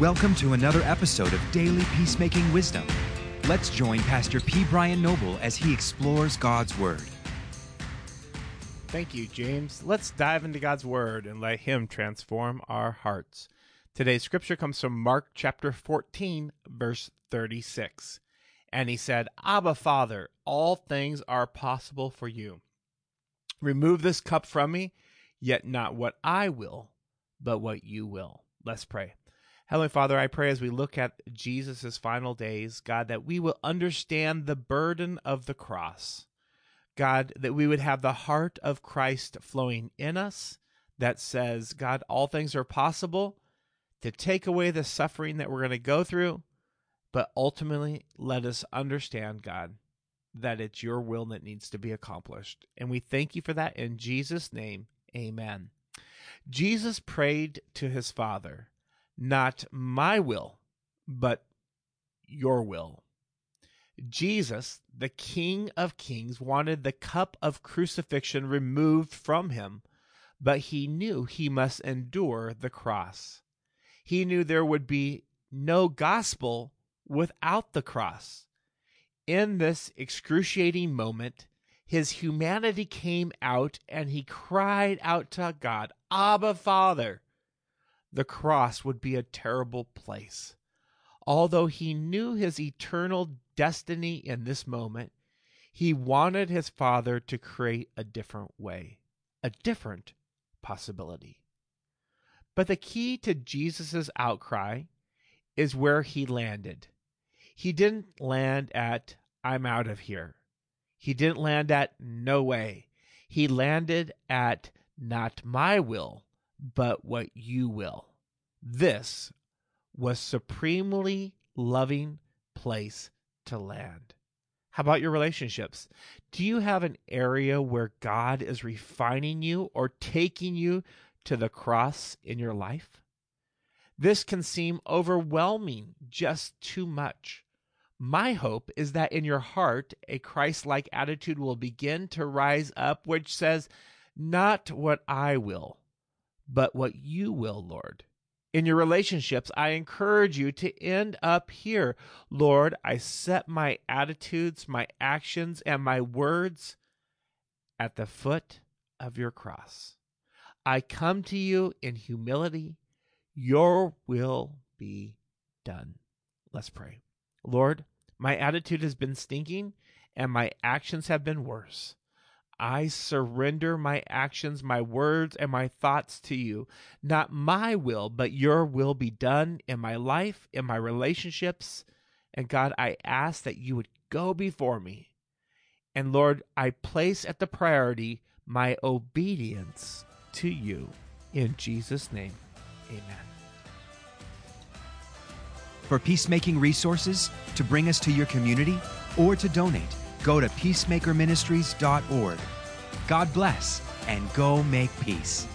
Welcome to another episode of Daily Peacemaking Wisdom. Let's join Pastor P. Brian Noble as he explores God's Word. Thank you, James. Let's dive into God's Word and let Him transform our hearts. Today's scripture comes from Mark chapter 14, verse 36. And he said, Abba, Father, all things are possible for you. Remove this cup from me, yet not what I will, but what you will. Let's pray. Heavenly Father, I pray as we look at Jesus' final days, God, that we will understand the burden of the cross. God, that we would have the heart of Christ flowing in us that says, God, all things are possible to take away the suffering that we're going to go through, but ultimately let us understand, God, that it's your will that needs to be accomplished. And we thank you for that in Jesus' name. Amen. Jesus prayed to his Father, not my will, but your will. Jesus, the King of Kings, wanted the cup of crucifixion removed from him, but he knew he must endure the cross. He knew there would be no gospel without the cross. In this excruciating moment, his humanity came out and he cried out to God, Abba, Father. The cross would be a terrible place. Although he knew his eternal destiny in this moment, he wanted his father to create a different way, a different possibility. But the key to Jesus' outcry is where he landed. He didn't land at, I'm out of here. He didn't land at, no way. He landed at, not my will, but what you will. This was supremely loving place to land. How about your relationships? Do you have an area where God is refining you or taking you to the cross in your life? This can seem overwhelming, just too much. My hope is that in your heart, a Christ like attitude will begin to rise up, which says, Not what I will, but what you will, Lord. In your relationships, I encourage you to end up here. Lord, I set my attitudes, my actions, and my words at the foot of your cross. I come to you in humility. Your will be done. Let's pray. Lord, my attitude has been stinking and my actions have been worse. I surrender my actions, my words, and my thoughts to you. Not my will, but your will be done in my life, in my relationships. And God, I ask that you would go before me. And Lord, I place at the priority my obedience to you. In Jesus' name, amen. For peacemaking resources, to bring us to your community, or to donate, go to peacemakerministries.org. God bless and go make peace.